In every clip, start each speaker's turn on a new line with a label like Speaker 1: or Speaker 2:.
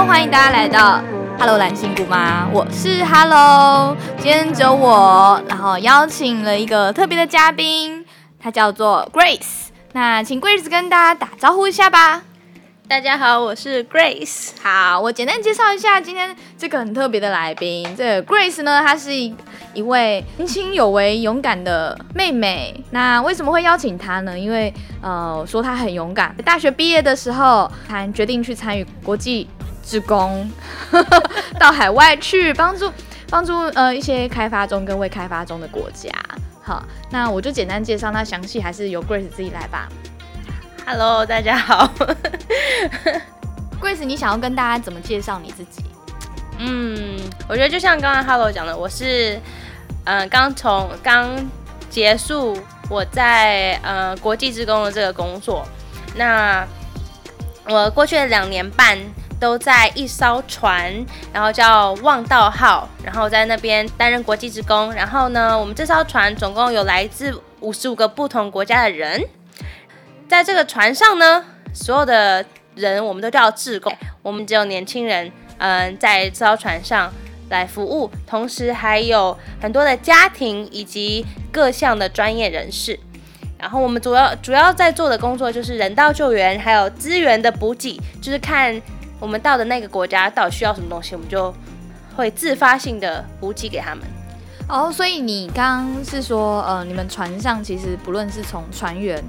Speaker 1: Hello，欢迎大家来到 Hello 蓝心姑妈，我是 Hello，今天只有我，然后邀请了一个特别的嘉宾，她叫做 Grace，那请 Grace 跟大家打招呼一下吧。
Speaker 2: 大家好，我是 Grace。
Speaker 1: 好，我简单介绍一下今天这个很特别的来宾。这个 Grace 呢，她是一一位年轻有为、勇敢的妹妹。那为什么会邀请她呢？因为呃，说她很勇敢。大学毕业的时候，她决定去参与国际志工，到海外去帮助帮助呃一些开发中跟未开发中的国家。好，那我就简单介绍，那详细还是由 Grace 自己来吧。
Speaker 2: Hello，大家好。
Speaker 1: Grace，你想要跟大家怎么介绍你自己？
Speaker 2: 嗯，我觉得就像刚刚 Hello 讲的，我是嗯刚从刚结束我在呃国际职工的这个工作，那我过去的两年半都在一艘船，然后叫望道号，然后在那边担任国际职工。然后呢，我们这艘船总共有来自五十五个不同国家的人，在这个船上呢，所有的人我们都叫志工，我们只有年轻人，嗯、在这艘船上来服务，同时还有很多的家庭以及各项的专业人士。然后我们主要主要在做的工作就是人道救援，还有资源的补给，就是看我们到的那个国家到底需要什么东西，我们就会自发性的补给给他们。
Speaker 1: 哦，所以你刚刚是说，呃，你们船上其实不论是从船员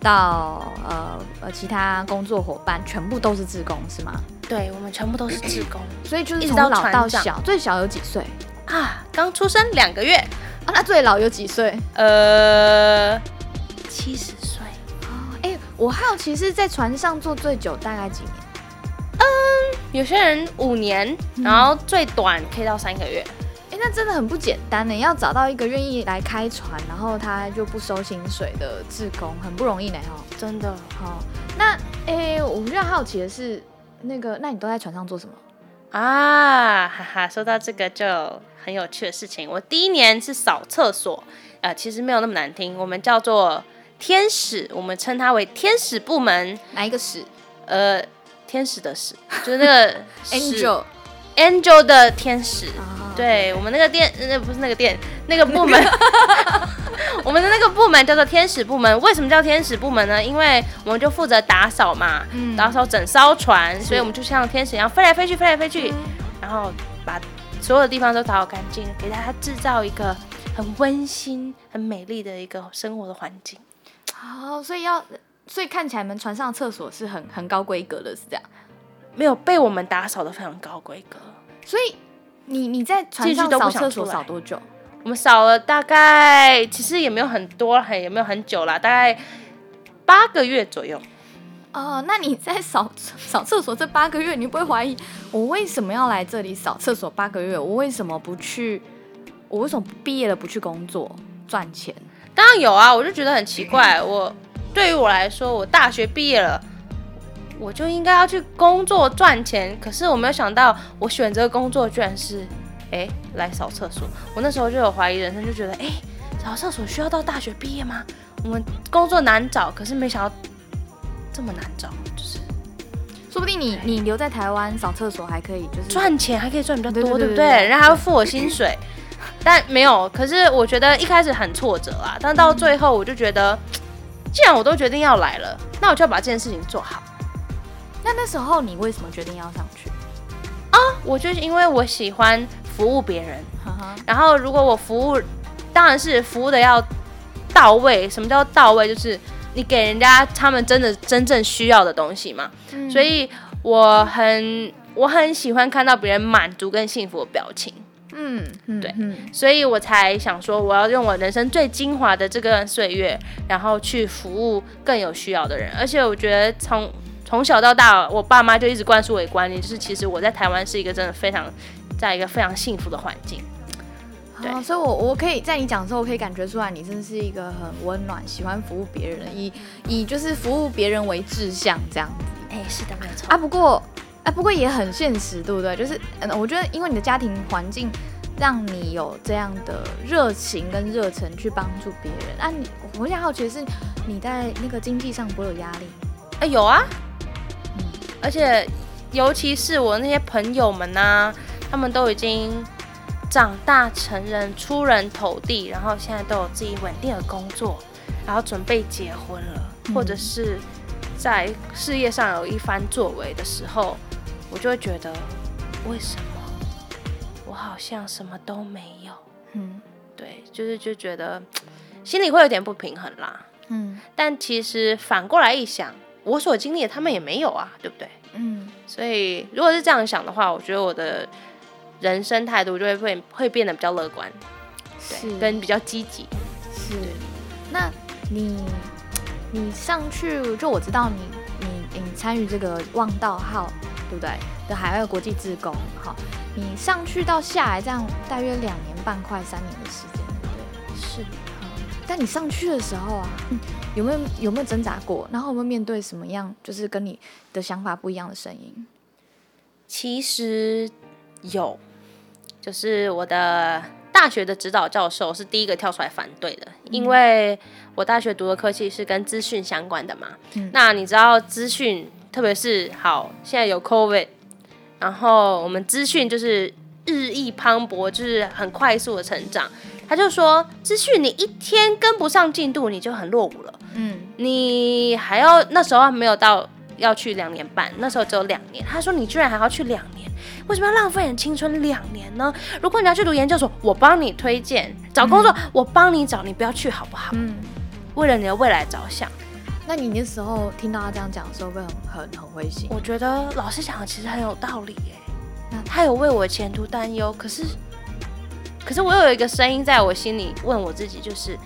Speaker 1: 到呃呃其他工作伙伴，全部都是志工是吗？
Speaker 2: 对，我们全部都是志工
Speaker 1: 所以就是从老到小，最小有几岁？
Speaker 2: 啊，刚出生两个月，
Speaker 1: 啊，那最老有几岁？
Speaker 2: 呃，七十岁。
Speaker 1: 哎、我好奇是在船上坐最久大概几年？
Speaker 2: 有些人五年，然后最短可以到三个月。
Speaker 1: 哎、那真的很不简单呢，要找到一个愿意来开船，然后他就不收薪水的志工，很不容易呢哈。
Speaker 2: 真的，
Speaker 1: 好，那哎、我比较好奇的是，那个，那你都在船上做什么？
Speaker 2: 啊，哈哈，说到这个就很有趣的事情。我第一年是扫厕所，呃，其实没有那么难听，我们叫做天使，我们称它为天使部门，
Speaker 1: 哪一个使
Speaker 2: 呃，天使的使，就是那个？
Speaker 1: Angel
Speaker 2: angel 的天使。
Speaker 1: 啊
Speaker 2: 对我们那个店，那不是那个店，那个部门，我们的那个部门叫做天使部门。为什么叫天使部门呢？因为我们就负责打扫嘛，
Speaker 1: 嗯
Speaker 2: 打扫整艘船，所以我们就像天使一样飞来飞去，飞来飞去，然后把所有的地方都打扫干净，给大家制造一个很温馨、很美丽的一个生活的环境。
Speaker 1: 哦，所以要，所以看起来你们船上厕所是很很高规格的，是这样。
Speaker 2: 没有被我们打扫的非常高规格，
Speaker 1: 所以你你在船上扫厕所扫多久？
Speaker 2: 我们扫了大概，其实也没有很多，很也没有很久啦，大概八个月左右。
Speaker 1: 哦，那你在扫 扫厕所这八个月，你不会怀疑我为什么要来这里扫厕所八个月？我为什么不去？我为什么毕业了不去工作赚钱？
Speaker 2: 当然有啊，我就觉得很奇怪。我对于我来说，我大学毕业了，我就应该要去工作赚钱。可是我没有想到，我选择工作居然是，哎，来扫厕所。我那时候就有怀疑人生，就觉得，哎，扫厕所需要到大学毕业吗？我们工作难找，可是没想到这么难找，就是
Speaker 1: 说不定你你留在台湾扫厕所还可以，就是
Speaker 2: 赚钱还可以赚比较多，
Speaker 1: 对对对
Speaker 2: 对不对人家还要付我薪水，但没有。可是我觉得一开始很挫折啊，但到最后我就觉得，既然我都决定要来了，那我就要把这件事情做好。
Speaker 1: 那那时候你为什么决定要上去？
Speaker 2: 啊我就是因为我喜欢服务别人，然后如果我服务，当然是服务的要到位。什么叫到位？就是你给人家他们真的真正需要的东西嘛。所以我很我很喜欢看到别人满足跟幸福的表情。
Speaker 1: 嗯嗯
Speaker 2: 对
Speaker 1: 嗯
Speaker 2: 所以我才想说，我要用我人生最精华的这个岁月，然后去服务更有需要的人。而且我觉得从从小到大，我爸妈就一直灌输我的观念，就是其实我在台湾是一个真的非常，在一个非常幸福的环境。对
Speaker 1: 哦，所以我我可以在你讲的时候，我可以感觉出来，你真的是一个很温暖、喜欢服务别人的，以以就是服务别人为志向这样子
Speaker 2: 哎、是的，没有错。
Speaker 1: 啊。不过啊，不过也很现实，对不对？就是嗯，我觉得因为你的家庭环境让你有这样的热情跟热忱去帮助别人啊你。我想好奇的是，你在那个经济上不会有压力？
Speaker 2: 哎、有啊，
Speaker 1: 嗯
Speaker 2: 而且尤其是我那些朋友们呐、他们都已经长大成人、出人头地，然后现在都有自己稳定的工作，然后准备结婚了，
Speaker 1: 嗯
Speaker 2: 或者是在事业上有一番作为的时候，我就会觉得，为什么我好像什么都没有？
Speaker 1: 嗯
Speaker 2: 对，就是就觉得心里会有点不平衡啦。
Speaker 1: 嗯
Speaker 2: 但其实反过来一想，我所经历的他们也没有啊，对不对？
Speaker 1: 嗯
Speaker 2: 所以如果是这样想的话，我觉得我的人生态度就会变会变得比较乐观，
Speaker 1: 是
Speaker 2: 对，跟比较积极。
Speaker 1: 是。那你你上去，就我知道你你你参与这个望道号，对不对？的海外国际志工，好，你上去到下来这样大约两年半，快三年的时间，对不对？
Speaker 2: 是，
Speaker 1: 嗯但你上去的时候啊，嗯 有没有有没有挣扎过？然后有没有面对什么样就是跟你的想法不一样的声音？
Speaker 2: 其实有，就是我的大学的指导教授是第一个跳出来反对的，因为我大学读的科系是跟资讯相关的嘛。
Speaker 1: 嗯
Speaker 2: 那你知道资讯，特别是好现在有 COVID，然后我们资讯就是日益磅礴，就是很快速的成长。他就说，资讯你一天跟不上进度，你就很落伍了。
Speaker 1: 嗯
Speaker 2: 你还要那时候还没有到要去两年半，那时候只有两年。他说你居然还要去两年，为什么要浪费你的青春两年呢？如果你要去读研究所，我帮你推荐；找工作，我帮你找，你不要去好不好？
Speaker 1: 嗯。
Speaker 2: 为了你的未来着想，
Speaker 1: 那你那时候听到他这样讲的时候，会很很很灰心？
Speaker 2: 我觉得老师讲的其实很有道理耶
Speaker 1: 那。
Speaker 2: 他有为我的前途担忧，可是，可是我有一个声音在我心里问我自己，就是，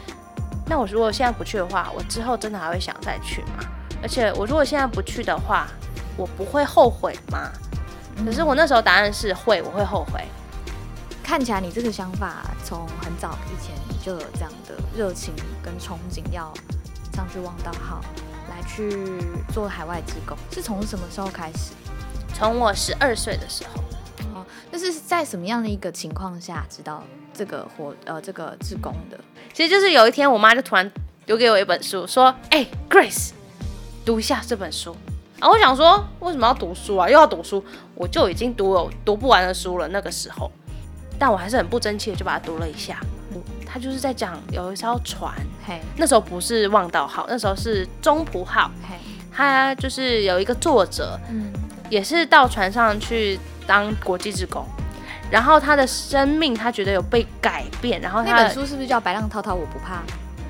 Speaker 2: 那我如果现在不去的话，我之后真的还会想再去吗？而且我如果现在不去的话，我不会后悔吗？可是我那时候答案是会，我会后悔。
Speaker 1: 看起来你这个想法从很早以前你就有这样的热情跟憧憬，要上去望道号来去做海外职工，是从什么时候开始？
Speaker 2: 从我十二岁的时候，
Speaker 1: 哦，那是在什么样的一个情况下知道这个活呃这个志工的？
Speaker 2: 其实就是有一天，我妈就突然丢给我一本书，说：“哎、g r a c e 读一下这本书。”然后我想说，为什么要读书啊？又要读书？我就已经读了读不完的书了，那个时候，但我还是很不争气的就把它读了一下。他就是在讲有一艘船，
Speaker 1: 嘿，
Speaker 2: 那时候不是望道号，那时候是中葡号，
Speaker 1: 嘿，
Speaker 2: 他就是有一个作者，
Speaker 1: 嗯。
Speaker 2: 也是到船上去当国际职工，然后他的生命他觉得有被改变，然后
Speaker 1: 那本书是不是叫《白浪滔滔我不怕》？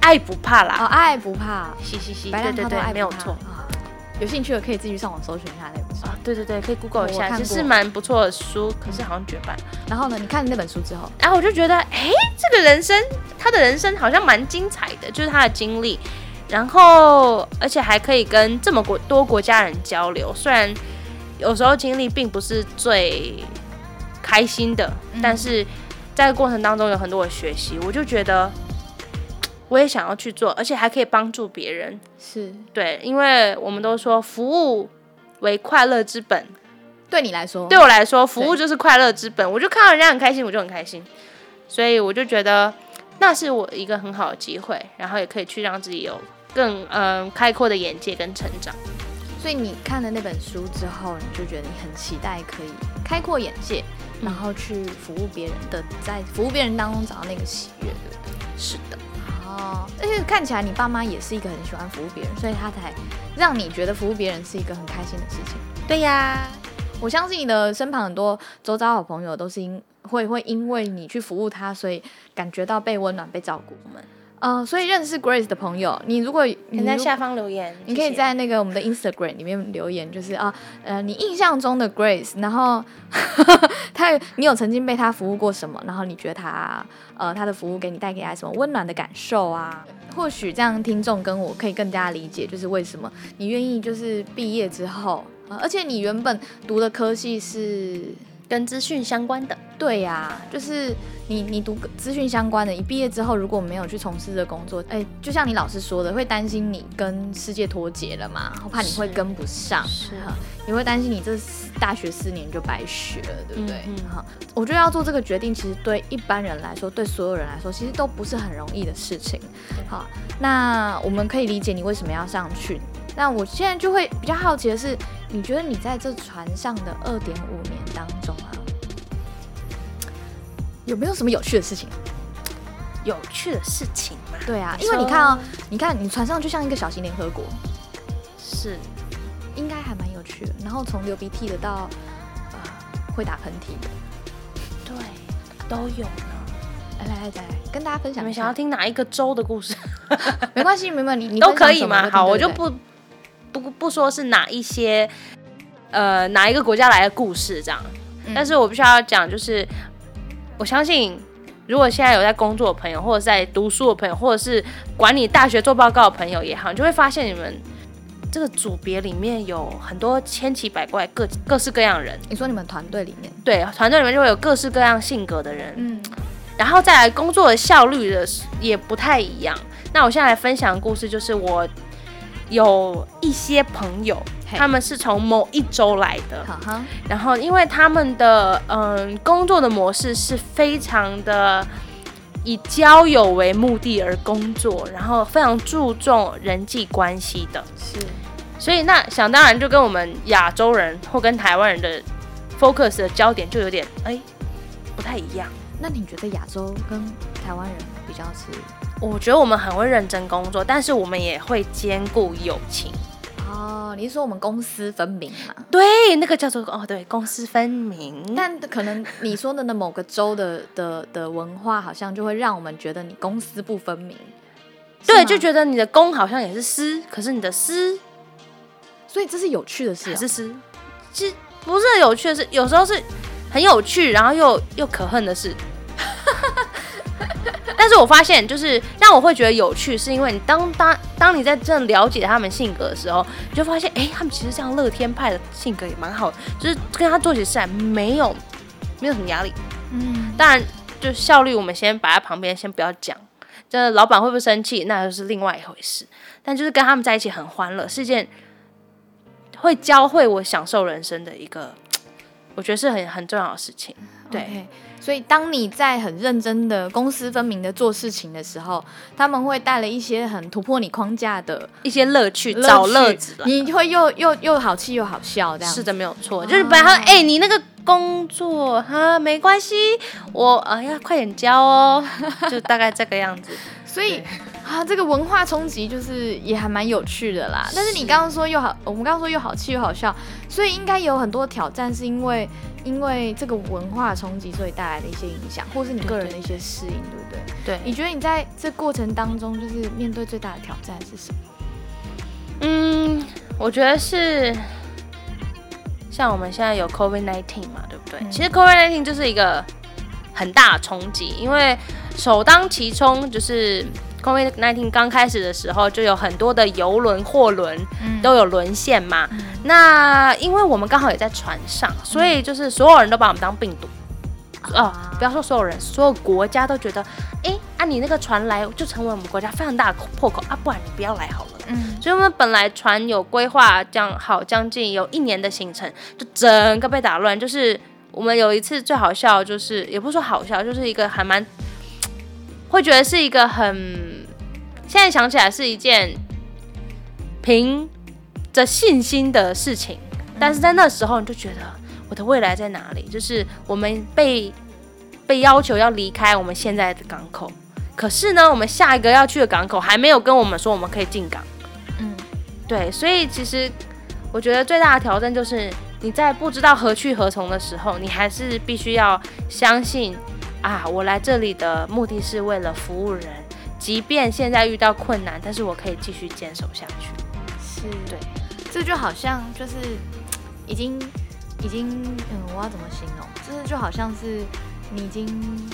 Speaker 2: 爱不怕啦，
Speaker 1: 哦，爱不怕，
Speaker 2: 嘻嘻嘻，对对对没有错。
Speaker 1: 啊有兴趣的可以自己上网搜寻一下那本书。
Speaker 2: 啊，对对对，可以 Google 一下，其实是蛮不错的书，可是好像绝版。
Speaker 1: 然后呢，你看了那本书之后，
Speaker 2: 然后我就觉得，哎，这个人生，他的人生好像蛮精彩的，就是他的经历，然后而且还可以跟这么国多国家人交流，虽然有时候经历并不是最开心的，
Speaker 1: 嗯
Speaker 2: 但是在过程当中有很多的学习，我就觉得我也想要去做，而且还可以帮助别人。
Speaker 1: 是
Speaker 2: 对，因为我们都说服务为快乐之本，
Speaker 1: 对你来说，
Speaker 2: 对我来说，服务就是快乐之本。我就看到人家很开心，我就很开心，所以我就觉得那是我一个很好的机会，然后也可以去让自己有更嗯、开阔的眼界跟成长。
Speaker 1: 所以你看了那本书之后，你就觉得你很期待可以开阔眼界，
Speaker 2: 嗯
Speaker 1: 然后去服务别人的，在服务别人当中找到那个喜悦，对不对？
Speaker 2: 是的，
Speaker 1: 哦，而且看起来你爸妈也是一个很喜欢服务别人，所以他才让你觉得服务别人是一个很开心的事情。
Speaker 2: 对呀，
Speaker 1: 我相信你的身旁很多周遭好朋友都是因会会因为你去服务他，所以感觉到被温暖、被照顾。
Speaker 2: 我们
Speaker 1: 呃，所以认识 Grace 的朋友，你如果你
Speaker 2: 在下方留言，
Speaker 1: 你可以在那个我们的 Instagram 里面留言，就是啊，呃，你印象中的 Grace，然后 他你有曾经被他服务过什么？然后你觉得他呃他的服务给你带给他什么温暖的感受啊？或许这样听众跟我可以更加理解，就是为什么你愿意就是毕业之后，呃、而且你原本读的科系是。
Speaker 2: 跟资讯相关的。
Speaker 1: 对呀、就是你你读资讯相关的，一毕业之后如果没有去从事这工作，哎，就像你老师说的，会担心你跟世界脱节了嘛，我怕你会跟不上，
Speaker 2: 是
Speaker 1: 哈你会担心你这大学四年就白学了，对不对？
Speaker 2: 嗯嗯
Speaker 1: 哈、我觉得要做这个决定，其实对一般人来说，对所有人来说，其实都不是很容易的事情。好，那我们可以理解你为什么要上去。那我现在就会比较好奇的是，你觉得你在这船上的二点五年当中啊，有没有什么有趣的事情？
Speaker 2: 有趣的事情嘛？
Speaker 1: 对啊，因为你
Speaker 2: 说
Speaker 1: 看哦，你看你船上就像一个小型联合国，
Speaker 2: 是
Speaker 1: 应该还蛮有趣的。然后从流鼻涕的到呃会打喷嚏的，
Speaker 2: 对，都有呢。
Speaker 1: 来来来来，跟大家分享。
Speaker 2: 你们想要听哪一个州的故事
Speaker 1: 没关系，没问题，你
Speaker 2: 都可以嘛？好，我就不不不说是哪一些呃哪一个国家来的故事这样，
Speaker 1: 嗯
Speaker 2: 但是我必须要讲，就是我相信。如果现在有在工作的朋友，或者在读书的朋友，或者是管理大学做报告的朋友也好，你就会发现你们这个组别里面有很多千奇百怪、各各式各样的人。
Speaker 1: 你说你们团队里面，
Speaker 2: 对，团队里面就会有各式各样性格的人，
Speaker 1: 嗯，
Speaker 2: 然后再来工作的效率的也不太一样。那我现在来分享的故事，就是我有一些朋友，他们是从某一周来的，然后因为他们的嗯工作的模式是非常的以交友为目的而工作，然后非常注重人际关系的，
Speaker 1: 是
Speaker 2: 所以那想当然就跟我们亚洲人或跟台湾人的 focus 的焦点就有点哎不太一样。
Speaker 1: 那你觉得亚洲跟台湾人比较是？
Speaker 2: 我觉得我们很会认真工作，但是我们也会兼顾友情。
Speaker 1: 哦，你是说我们公私分明嘛？
Speaker 2: 对，那个叫做哦，对，公私分明。
Speaker 1: 但可能你说的那某个州的的的文化，好像就会让我们觉得你公私不分明。
Speaker 2: 对，就觉得你的公好像也是私，可是你的私
Speaker 1: 所以这是有趣的事、啊。
Speaker 2: 还是私，其实不是很有趣的事，有时候是很有趣，然后又又可恨的事。但是我发现，就是让我会觉得有趣，是因为你当当当你在真的了解他们性格的时候，你就发现，哎、他们其实这样乐天派的性格也蛮好的，就是跟他做起事来没有没有什么压力。
Speaker 1: 嗯，
Speaker 2: 当然，就效率我们先摆在旁边，先不要讲。真的，老板会不会生气，那就是另外一回事。但就是跟他们在一起很欢乐，是一件会教会我享受人生的一个，我觉得是很很重要的事情。对
Speaker 1: 所以当你在很认真的公私分明的做事情的时候，他们会带了一些很突破你框架的
Speaker 2: 一些乐趣，
Speaker 1: 乐
Speaker 2: 找
Speaker 1: 趣
Speaker 2: 乐子。
Speaker 1: 你会又又又好气又好笑这样。
Speaker 2: 是的，没有错。就是本来他说，哎、你那个工作哈没关系，我哎呀快点交哦，就大概这个样子。
Speaker 1: 所以啊，这个文化冲击就是也还蛮有趣的啦。但是你刚刚说又好，我们刚刚说又好气又好笑，所以应该有很多挑战，是因为因为这个文化冲击，所以带来的一些影响，或是你个人的一些适应，对不对？
Speaker 2: 对，
Speaker 1: 你觉得你在这过程当中，就是面对最大的挑战是什么？
Speaker 2: 嗯，我觉得是像我们现在有 COVID 1 9嘛，对不对？
Speaker 1: 嗯
Speaker 2: 其实 COVID 1 9就是一个很大的冲击，因为首当其冲就是 COVID 1 9刚开始的时候，就有很多的游轮、货轮
Speaker 1: 嗯
Speaker 2: 都有沦陷嘛。那因为我们刚好也在船上，所以就是所有人都把我们当病毒。哦，不要说所有人，所有国家都觉得，哎，啊你那个船来就成为我们国家非常大的破口啊，不然你不要来好了。
Speaker 1: 嗯，
Speaker 2: 所以我们本来船有规划将好将近有一年的行程，就整个被打乱。就是我们有一次最好笑，就是也不是说好笑，就是一个还蛮会觉得是一个很，现在想起来是一件凭着信心的事情，但是在那时候你就觉得我的未来在哪里？就是我们被被要求要离开我们现在的港口，可是呢，我们下一个要去的港口还没有跟我们说我们可以进港。
Speaker 1: 嗯，
Speaker 2: 对，所以其实我觉得最大的挑战就是你在不知道何去何从的时候，你还是必须要相信啊，我来这里的目的是为了服务人，即便现在遇到困难，但是我可以继续坚守下去。
Speaker 1: 是
Speaker 2: 对，
Speaker 1: 这就好像就是已经已经嗯，我要怎么形容？就是就好像是你已经。嗯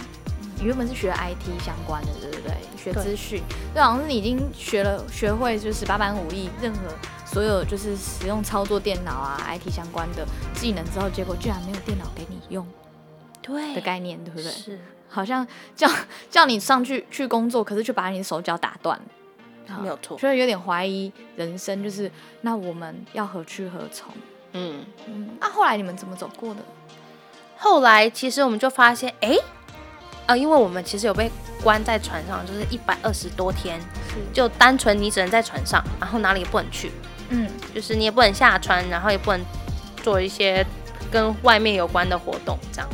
Speaker 1: 你原本是学 IT 相关的，对不对？学资讯，就好像是你已经学了学会就是十八般武艺，任何所有就是使用操作电脑啊 IT 相关的技能之后，结果居然没有电脑给你用
Speaker 2: 对
Speaker 1: 的概念，对不对？
Speaker 2: 是，
Speaker 1: 好像叫 叫你上去去工作，可是却把你的手脚打断，
Speaker 2: 没有错。
Speaker 1: 所以有点怀疑人生，就是那我们要何去何从？
Speaker 2: 嗯，
Speaker 1: 嗯，那、后来你们怎么走过的？
Speaker 2: 后来其实我们就发现，哎，呃，因为我们其实有被关在船上，就是一百二十多天，就单纯你只能在船上，然后哪里也不能去。嗯，就是你也不能下船，然后也不能做一些跟外面有关的活动，这样。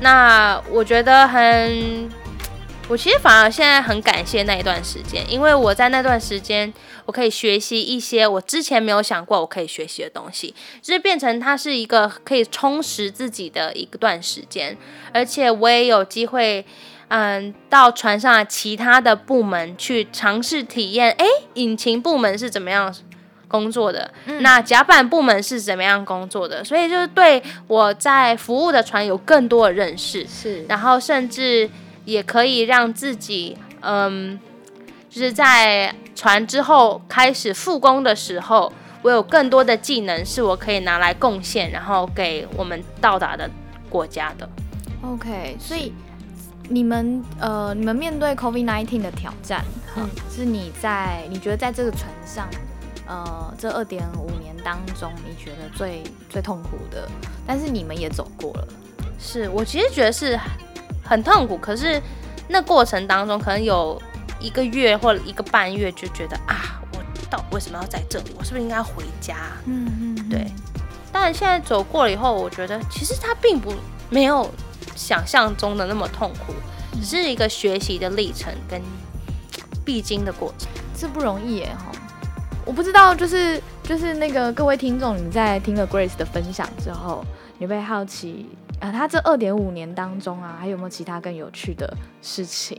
Speaker 2: 那我觉得很，我其实反而现在很感谢那一段时间，因为我在那段时间，我可以学习一些我之前没有想过我可以学习的东西，就是变成它是一个可以充实自己的一段时间，而且我也有机会。嗯，到船上其他的部门去尝试体验，哎，引擎部门是怎么样工作的？那甲板部门是怎么样工作的？所以就是对我在服务的船有更多的认识，
Speaker 1: 是，
Speaker 2: 然后甚至也可以让自己，嗯，就是在船之后开始复工的时候，我有更多的技能是我可以拿来贡献，然后给我们到达的国家的。
Speaker 1: OK，所以。你们呃，你们面对 COVID-19 的挑战，嗯，是你在你觉得在这个船上，呃，这二点五年当中，你觉得最最痛苦的，但是你们也走过了，
Speaker 2: 是我其实觉得是很痛苦，可是那过程当中可能有一个月或者一个半月就觉得啊，我到底为什么要在这里？我是不是应该回家？嗯嗯，对。但现在走过了以后，我觉得其实它并不没有。想象中的那么痛苦，只是一个学习的历程跟必经的过程，
Speaker 1: 这不容易耶哈！我不知道，就是就是那个各位听众，你们在听了 Grace 的分享之后，你会好奇啊，他这二点五年当中啊，还有没有其他更有趣的事情？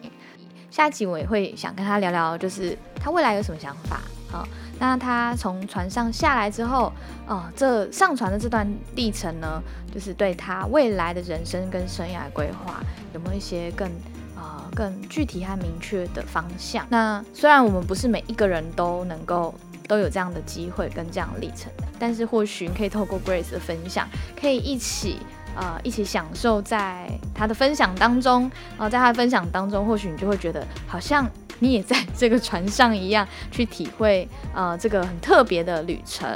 Speaker 1: 下一集我也会想跟他聊聊，就是他未来有什么想法啊？那他从船上下来之后，哦，这上船的这段历程呢，就是对他未来的人生跟生涯规划有没有一些更啊更具体和明确的方向？那虽然我们不是每一个人都能够都有这样的机会跟这样的历程，但是或许你可以透过 Grace 的分享，可以一起呃一起享受在他的分享当中，呃，在他的分享当中，或许你就会觉得好像。你也在 这个船上一样去体会，呃，这个很特别的旅程，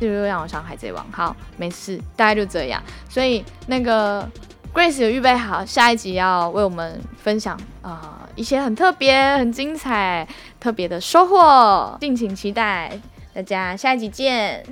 Speaker 1: 就又让我想海贼王。好，没事，大概就这样。所以那个 Grace 有预备好下一集要为我们分享，呃，一些很特别、很精彩、特别的收获，敬请期待。大家下一集见。